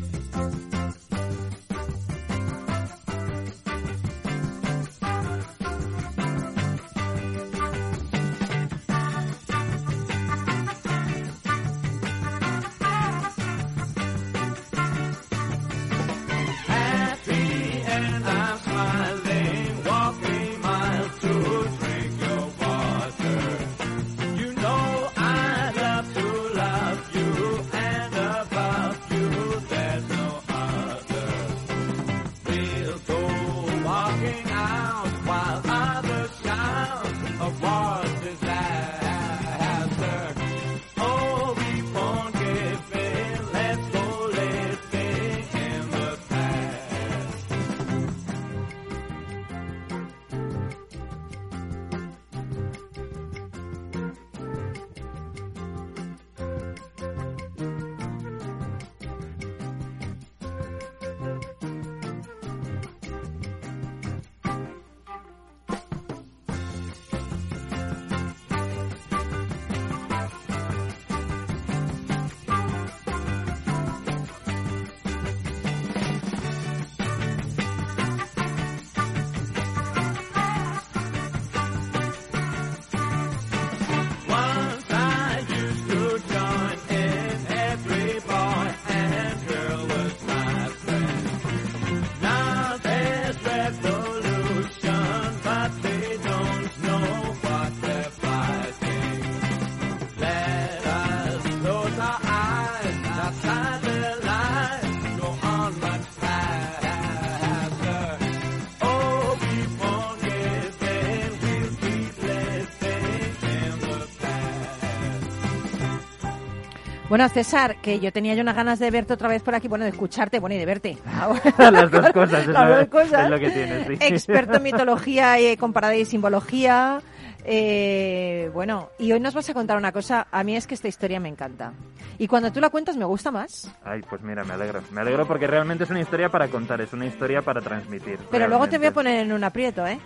Bueno, César, que yo tenía yo unas ganas de verte otra vez por aquí, bueno, de escucharte, bueno, y de verte. Las dos cosas, Las dos cosas. es lo que tienes, sí. Experto en mitología y comparada y simbología. Eh, bueno, y hoy nos vas a contar una cosa. A mí es que esta historia me encanta. Y cuando tú la cuentas me gusta más. Ay, pues mira, me alegro. Me alegro porque realmente es una historia para contar, es una historia para transmitir. Pero luego te voy a poner en un aprieto, ¿eh?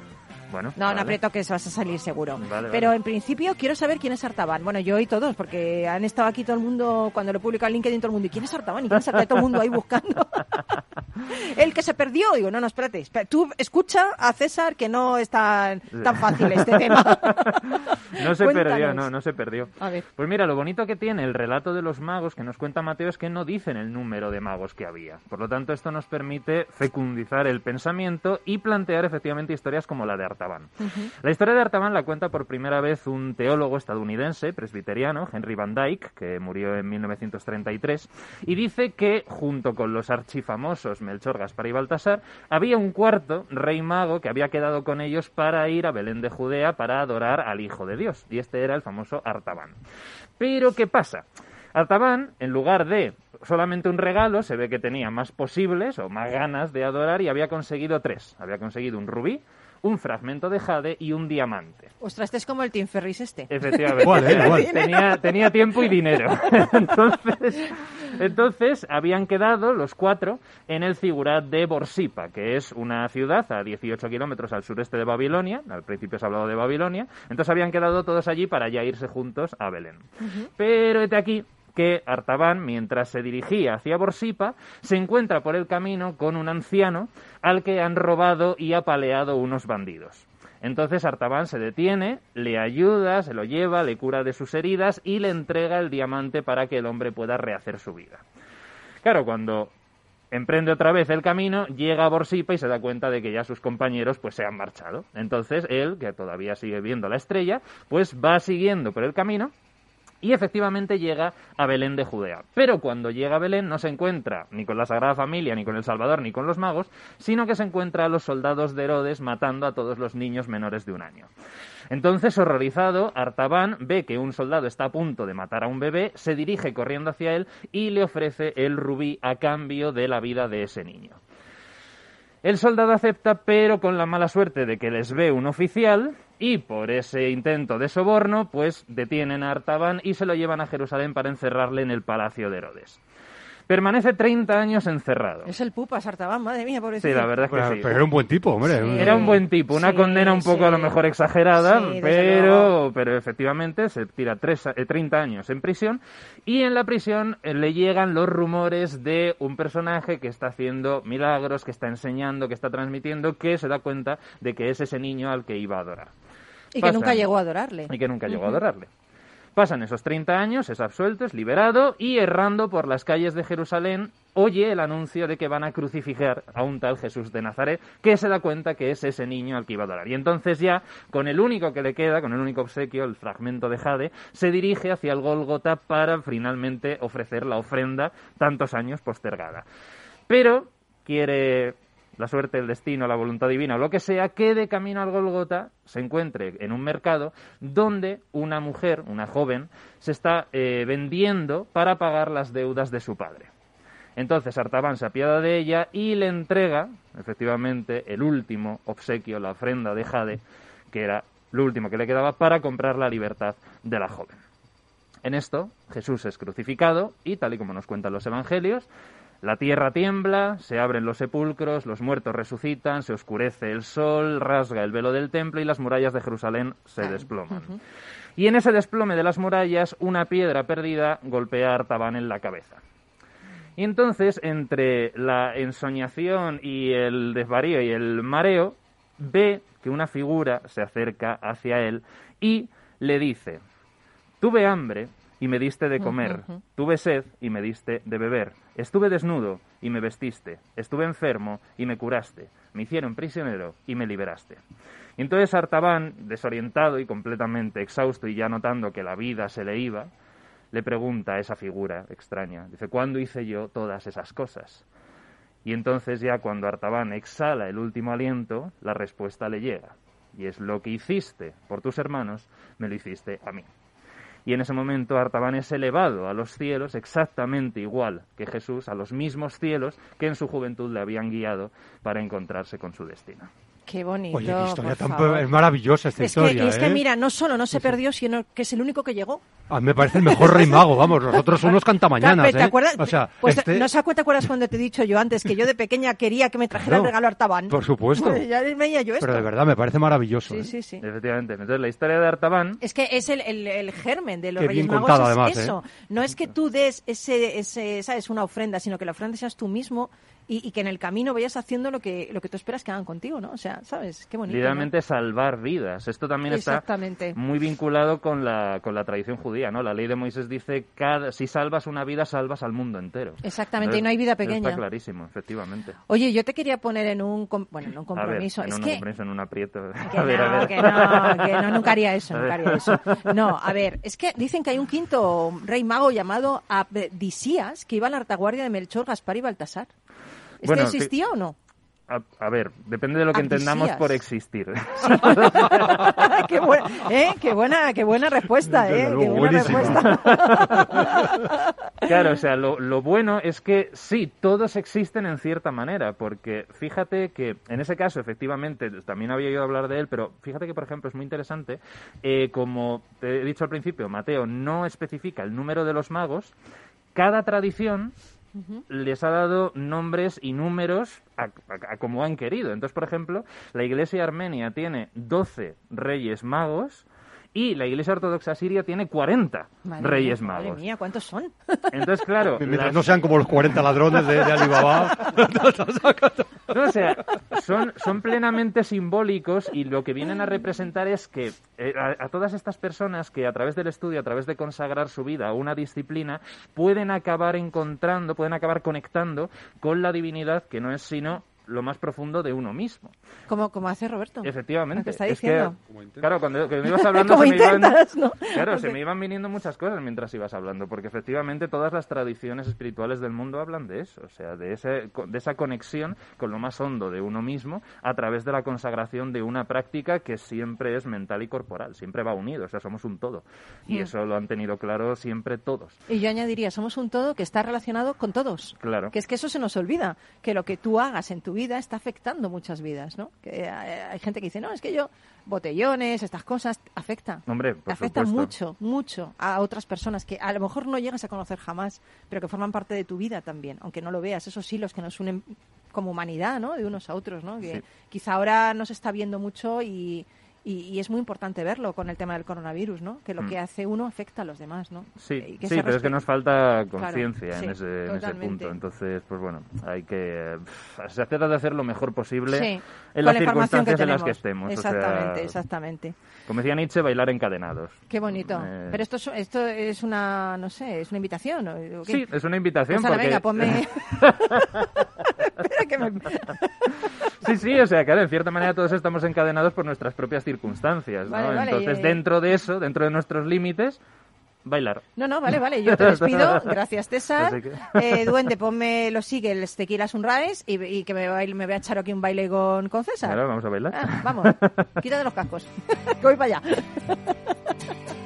Bueno, No, vale. aprieto que vas a salir seguro. Vale, Pero vale. en principio quiero saber quién es Artaban. Bueno, yo y todos, porque han estado aquí todo el mundo, cuando lo he publicado en LinkedIn, todo el mundo, ¿y quién es Artaban? ¿Y quién es Artaban? Todo el mundo ahí buscando. el que se perdió. Digo, no, no, espérate, espera, tú escucha a César que no es tan, tan fácil este tema. No se perdió, Cuéntanos. no, no se perdió. A ver. Pues mira, lo bonito que tiene el relato de los magos que nos cuenta Mateo es que no dicen el número de magos que había. Por lo tanto, esto nos permite fecundizar el pensamiento y plantear efectivamente historias como la de Artaban. La historia de Artaban la cuenta por primera vez un teólogo estadounidense, presbiteriano, Henry Van Dyke, que murió en 1933, y dice que, junto con los archifamosos Melchor, Gaspar y Baltasar, había un cuarto rey mago que había quedado con ellos para ir a Belén de Judea para adorar al Hijo de Dios, y este era el famoso Artaban. Pero, ¿qué pasa? Artaban, en lugar de solamente un regalo, se ve que tenía más posibles o más ganas de adorar y había conseguido tres. Había conseguido un rubí, un fragmento de jade y un diamante. Ostras, este es como el Tim Ferris este. Efectivamente. Igual, ¿eh? Igual. Tenía, tenía tiempo y dinero. entonces, entonces, habían quedado los cuatro en el Figurat de Borsipa, que es una ciudad a 18 kilómetros al sureste de Babilonia. Al principio se ha hablado de Babilonia. Entonces habían quedado todos allí para ya irse juntos a Belén. Pero este aquí que Artaban, mientras se dirigía hacia Borsipa, se encuentra por el camino con un anciano al que han robado y apaleado unos bandidos. Entonces Artaban se detiene, le ayuda, se lo lleva, le cura de sus heridas y le entrega el diamante para que el hombre pueda rehacer su vida. Claro, cuando emprende otra vez el camino, llega a Borsipa y se da cuenta de que ya sus compañeros pues se han marchado. Entonces él, que todavía sigue viendo la estrella, pues va siguiendo por el camino y efectivamente llega a Belén de Judea. Pero cuando llega a Belén no se encuentra ni con la Sagrada Familia, ni con el Salvador, ni con los magos, sino que se encuentra a los soldados de Herodes matando a todos los niños menores de un año. Entonces, horrorizado, Artaban ve que un soldado está a punto de matar a un bebé, se dirige corriendo hacia él y le ofrece el rubí a cambio de la vida de ese niño. El soldado acepta, pero con la mala suerte de que les ve un oficial y por ese intento de soborno, pues detienen a Artaban y se lo llevan a Jerusalén para encerrarle en el palacio de Herodes. Permanece 30 años encerrado. Es el pupa, Sartabán, madre mía, pobrecito. Sí, la verdad es que Pero, sí. pero era un buen tipo, hombre. Sí. Era un buen tipo, una Sí, condena un poco sí. a lo mejor exagerada, pero, pero efectivamente se tira tres, eh, 30 años en prisión y en la prisión eh, le llegan los rumores de un personaje que está haciendo milagros, que está enseñando, que está transmitiendo, que se da cuenta de que es ese niño al que iba a adorar. Y que Pasan. nunca llegó a adorarle. Y que nunca llegó a adorarle. Pasan esos 30 años, es absuelto, es liberado y errando por las calles de Jerusalén oye el anuncio de que van a crucificar a un tal Jesús de Nazaret, que se da cuenta que es ese niño al que iba a adorar. Y entonces ya, con el único que le queda, con el único obsequio, el fragmento de Jade, se dirige hacia el Gólgota para finalmente ofrecer la ofrenda tantos años postergada. Pero quiere la suerte, el destino, la voluntad divina o lo que sea, que de camino al Golgota se encuentre en un mercado donde una mujer, una joven, se está eh, vendiendo para pagar las deudas de su padre. Entonces Artaban se apiada de ella y le entrega, efectivamente, el último obsequio, la ofrenda de Jade, que era lo último que le quedaba para comprar la libertad de la joven. En esto, Jesús es crucificado y, tal y como nos cuentan los evangelios, la tierra tiembla, se abren los sepulcros, los muertos resucitan, se oscurece el sol, rasga el velo del templo y las murallas de Jerusalén se desploman. Y en ese desplome de las murallas, una piedra perdida golpea a Artaban en la cabeza. Y entonces, entre la ensoñación y el desvarío y el mareo, ve que una figura se acerca hacia él y le dice, tuve hambre y me diste de comer, tuve sed y me diste de beber, estuve desnudo y me vestiste, estuve enfermo y me curaste, me hicieron prisionero y me liberaste. Y entonces Artaban, desorientado y completamente exhausto y ya notando que la vida se le iba, le pregunta a esa figura extraña, dice, ¿cuándo hice yo todas esas cosas? Y entonces ya cuando Artaban exhala el último aliento, la respuesta le llega. Y es lo que hiciste por tus hermanos, me lo hiciste a mí. Y en ese momento Artaban es elevado a los cielos exactamente igual que Jesús, a los mismos cielos que en su juventud le habían guiado para encontrarse con su destino. Qué bonito. Oye, qué historia por tan favor. es maravillosa esta Es que, historia. es que ¿eh? mira, no solo no se perdió, sino que es el único que llegó. A mí me parece el mejor rey mago, vamos, nosotros somos cantamañanas, ¿Te ¿eh? acuerdas? O sea, pues este- no sé, ¿te acuerdas cuando te he dicho yo antes que yo de pequeña quería que me trajera Claro, el regalo Artaban? por supuesto. Pues ya veía yo esto. Pero de verdad me parece maravilloso. Sí, ¿eh? sí, sí. Efectivamente. Entonces, la historia de Artaban Es que es el, el, el germen de los Qué Reyes bien Magos. contado, es además, ¿eh? eso. No es que tú des ese, ese, ¿sabes? una ofrenda, sino que la ofrenda seas tú mismo y, y que en el camino vayas haciendo lo que, lo que tú esperas que hagan contigo, ¿no? O sea, ¿sabes? Qué bonito. ¿no? literalmente salvar vidas. Esto también está muy vinculado con la, con la tradición judía, ¿no? La ley de Moisés dice cada, si salvas una vida, salvas al mundo entero. Exactamente, y no hay vida pequeña. Está clarísimo, efectivamente. Oye, yo te quería poner en un, bueno, en un A ver, compromiso. en es un que, compromiso, en un aprieto. que a ver, a no, ver. que no, que no, nunca haría eso, A nunca haría eso. No, a ver, es que dicen que hay un quinto rey mago llamado Abdisías que iba a la retaguardia de Melchor, Gaspar y Baltasar. ¿Este Bueno, existía o no? A, a ver, depende de lo que entendamos por existir. qué, buena, ¿eh? qué buena, qué buena respuesta, ¿eh? luego, Qué buena respuesta. Claro, o sea, lo, lo bueno es que sí, todos existen en cierta manera, porque fíjate que en ese caso, efectivamente, también había oído hablar de él, pero fíjate que, por ejemplo, es muy interesante, eh, como te he dicho al principio, Mateo no especifica el número de los magos, cada tradición les ha dado nombres y números a, a- a como han querido. Entonces, por ejemplo, la Iglesia armenia tiene 12 reyes magos y la Iglesia ortodoxa siria tiene 40 Madre reyes mía, magos. Madre mía, ¿cuántos son? Entonces, claro, Mientras las- no sean como los 40 ladrones de, de Alibaba. no, o sea, son, son plenamente simbólicos y lo que vienen a representar es que eh, a, a todas estas personas que a través del estudio, a través de consagrar su vida a una disciplina, pueden acabar encontrando, pueden acabar conectando con la divinidad que no es sino lo más profundo de uno mismo. Como, como hace Roberto. Efectivamente. Que está Es que, diciendo. claro, cuando que me ibas hablando se me iban, intentas, ¿no? claro, se Ok. me iban viniendo muchas cosas mientras ibas hablando, porque efectivamente todas las tradiciones espirituales del mundo hablan de eso, o sea, de, ese, de esa conexión con lo más hondo de uno mismo a través de la consagración de una práctica que siempre es mental y corporal, siempre va unido, o sea, somos un todo. Y Mm. eso lo han tenido claro siempre todos. Y yo añadiría, somos un todo que está relacionado con todos. Claro. Que es que eso se nos olvida, que lo que tú hagas en tu vida está afectando muchas vidas, ¿no? Que hay gente que dice, no, es que yo, botellones, estas cosas, afecta. Hombre, por afecta supuesto. mucho, mucho a otras personas que a lo mejor no llegas a conocer jamás, pero que forman parte de tu vida también, aunque no lo veas. Esos hilos que nos unen como humanidad, ¿no? De unos a otros, ¿no? Que Sí. quizá ahora no se está viendo mucho y, y, y es muy importante verlo con el tema del coronavirus, ¿no? Que lo Mm. que hace uno afecta a los demás, ¿no? Sí, que sí pero es que nos falta conciencia en, ese, en ese punto. Entonces, pues bueno, hay que... pff, Se trata de hacer lo mejor posible Sí, en las la circunstancias en las que estemos. o sea, Exactamente, exactamente. como decía Nietzsche, bailar encadenados. Qué bonito. Eh, Pero esto es, esto es una, no sé, es una invitación. ¿o qué? Sí, es una invitación Pues porque... venga, ponme... Espera que me... Sí, sí, o sea, claro, en cierta manera todos estamos encadenados por nuestras propias circunstancias, ¿no? Vale, vale, Entonces, eh. dentro de eso, dentro de nuestros límites, bailar. No, no, vale, vale, yo te despido. Gracias, César. Que- Eh, Duende, ponme los Eagles Tequila Sunrise y, y que me, baile- me voy a echar aquí un baile con, con César. Ahora vamos a bailar. Ah, vamos, quítate los cascos, que voy para allá.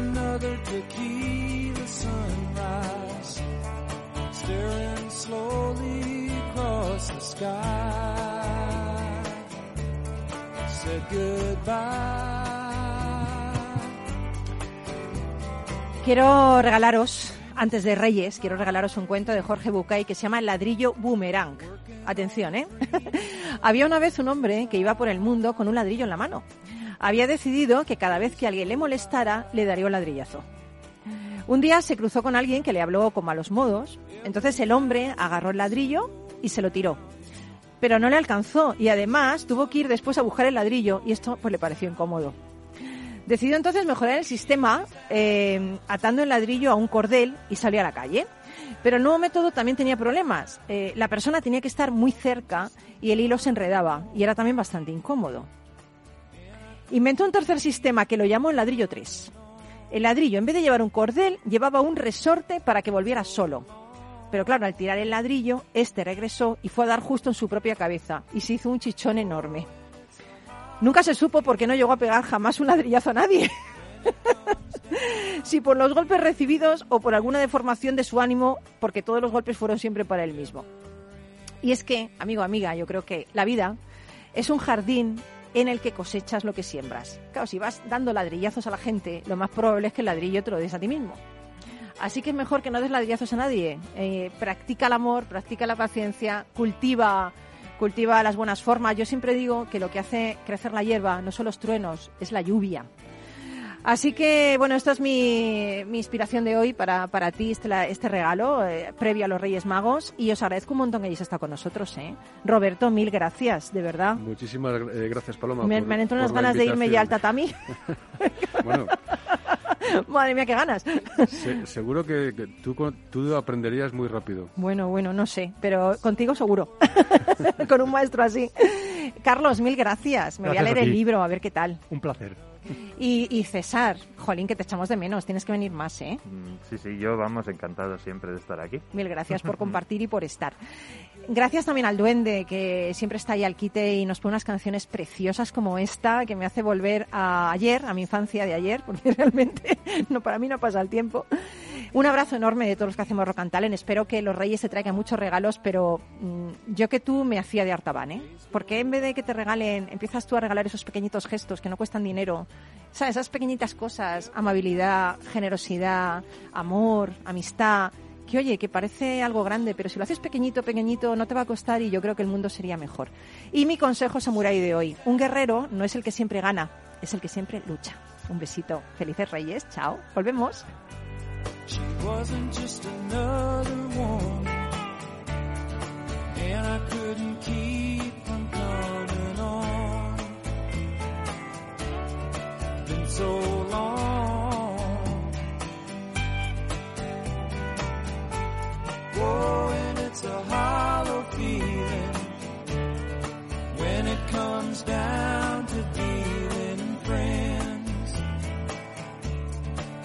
another sunrise, staring slowly across the sky. Said goodbye. Quiero regalaros, antes de Reyes, quiero regalaros un cuento de Jorge Bucay que se llama El ladrillo boomerang. Atención, ¿eh? Había una vez un hombre que iba por el mundo con un ladrillo en la mano. Había decidido que cada vez que alguien le molestara, le daría un ladrillazo. Un día se cruzó con alguien que le habló como a los modos, entonces el hombre agarró el ladrillo y se lo tiró. Pero no le alcanzó y además tuvo que ir después a buscar el ladrillo y esto pues le pareció incómodo. Decidió entonces mejorar el sistema eh, atando el ladrillo a un cordel y salió a la calle. Pero el nuevo método también tenía problemas. Eh, la persona tenía que estar muy cerca y el hilo se enredaba y era también bastante incómodo. Inventó un tercer sistema que lo llamó el ladrillo 3. El ladrillo, en vez de llevar un cordel, llevaba un resorte para que volviera solo. Pero claro, al tirar el ladrillo, este regresó y fue a dar justo en su propia cabeza y se hizo un chichón enorme. Nunca se supo por qué no llegó a pegar jamás un ladrillazo a nadie. si por los golpes recibidos o por alguna deformación de su ánimo, porque todos los golpes fueron siempre para él mismo. Y es que, amigo, amiga, yo creo que la vida es un jardín en el que cosechas lo que siembras. Claro, si vas dando ladrillazos a la gente, lo más probable es que el ladrillo te lo des a ti mismo. Así que es mejor que no des ladrillazos a nadie. Eh, practica el amor, practica la paciencia, cultiva, cultiva las buenas formas. Yo siempre digo que lo que hace crecer la hierba no son los truenos, es la lluvia. Así que, bueno, esta es mi, mi inspiración de hoy para, para ti, este, la- este regalo eh, previo a los Reyes Magos. Y os agradezco un montón que hayáis estado con nosotros. ¿eh? Roberto, mil gracias, de verdad. Muchísimas eh, gracias, Paloma. Me, por- me han entrado unas ganas de irme ya al tatami. Bueno, Madre mía, qué ganas. se- seguro que, que tú, con- tú aprenderías muy rápido. Bueno, bueno, no sé, pero contigo seguro. con un maestro así. Carlos, mil gracias. Me voy a leer a el libro, a ver qué tal. Un placer. Y, y César, jolín, que te echamos de menos. Tienes que venir más, ¿eh? Mm, Sí, sí, yo vamos encantado siempre de estar aquí. Mil gracias por compartir y por estar. Gracias también al duende que siempre está ahí al quite y nos pone unas canciones preciosas como esta que me hace volver a ayer, a mi infancia de ayer, porque realmente no para mí no pasa el tiempo. Un abrazo enorme de todos los que hacemos Rock and Talent. Espero que los Reyes te traigan muchos regalos, pero mm, yo que tú me hacía de Artaban, ¿eh? Porque en vez de que te regalen, empiezas tú a regalar esos pequeñitos gestos que no cuestan dinero, ¿sabes? Esas pequeñitas cosas, amabilidad, generosidad, amor, amistad, que oye, que parece algo grande, pero si lo haces pequeñito, pequeñito, no te va a costar y yo creo que el mundo sería mejor. Y mi consejo samurái de hoy, un guerrero no es el que siempre gana, es el que siempre lucha. Un besito, felices Reyes, chao, volvemos. Whoa, and it's a hollow feeling when it comes down to dealing friends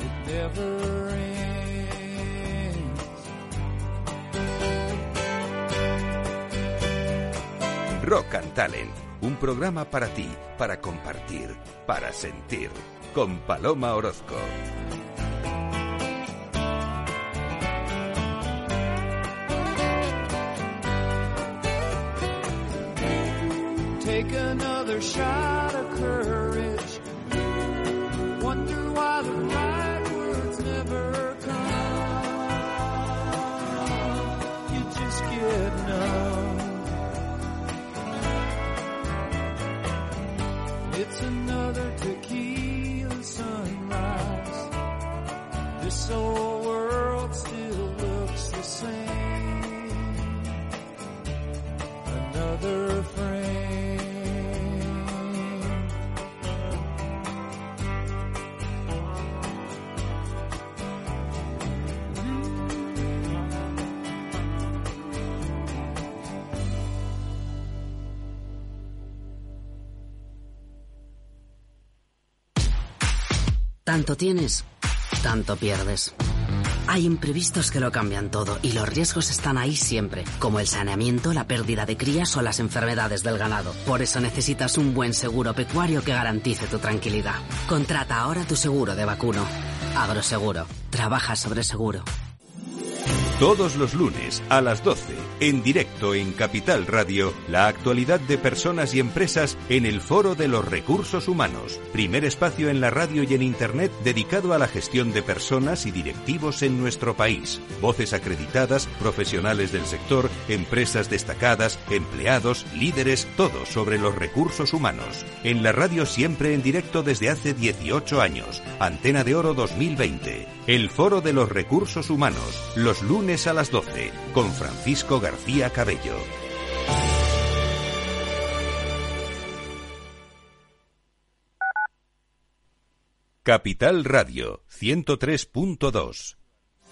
it never ends. Rock and Talent, un programa para ti, para compartir, para sentir, con Paloma Orozco. Take another shot of courage. Wonder why the right words never come. You just get numb. It's another tequila sunrise. This old Tanto tienes, tanto pierdes. Hay imprevistos que lo cambian todo y los riesgos están ahí siempre, como el saneamiento, la pérdida de crías o las enfermedades del ganado. Por eso necesitas un buen seguro pecuario que garantice tu tranquilidad. Contrata ahora tu seguro de vacuno. Agroseguro. Trabaja sobre seguro. Todos los lunes a las 12, en directo en Capital Radio, la actualidad de personas y empresas en el Foro de los Recursos Humanos, primer espacio en la radio y en Internet dedicado a la gestión de personas y directivos en nuestro país. Voces acreditadas, profesionales del sector, empresas destacadas, empleados, líderes, todo sobre los recursos humanos. En la radio siempre en directo desde hace 18 años. Antena de Oro 2020. El Foro de los Recursos Humanos, los lunes a las 12, con Francisco García Cabello. Capital Radio 103.2.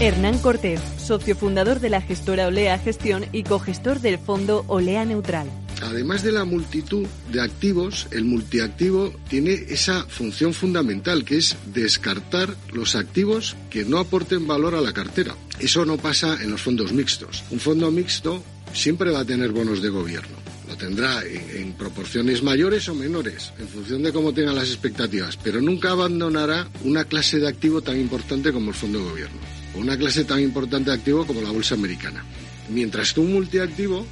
Hernán Cortés, socio fundador de la gestora Olea Gestión y cogestor del fondo Olea Neutral. Además de la multitud de activos, el multiactivo tiene esa función fundamental que es descartar los activos que no aporten valor a la cartera. Eso no pasa en los fondos mixtos. Un fondo mixto siempre va a tener bonos de gobierno. Lo tendrá en, en proporciones mayores o menores, en función de cómo tengan las expectativas, pero nunca abandonará una clase de activo tan importante como el fondo de gobierno, una clase tan importante de activo como la bolsa americana. Mientras que un multiactivo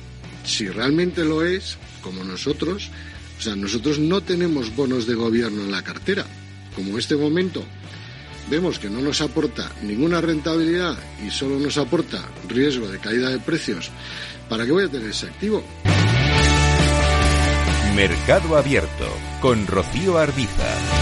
si realmente lo es, como nosotros, o sea, nosotros no tenemos bonos de gobierno en la cartera. Como en este momento vemos que no nos aporta ninguna rentabilidad y solo nos aporta riesgo de caída de precios, ¿para qué voy a tener ese activo? Mercado Abierto con Rocío Arbiza.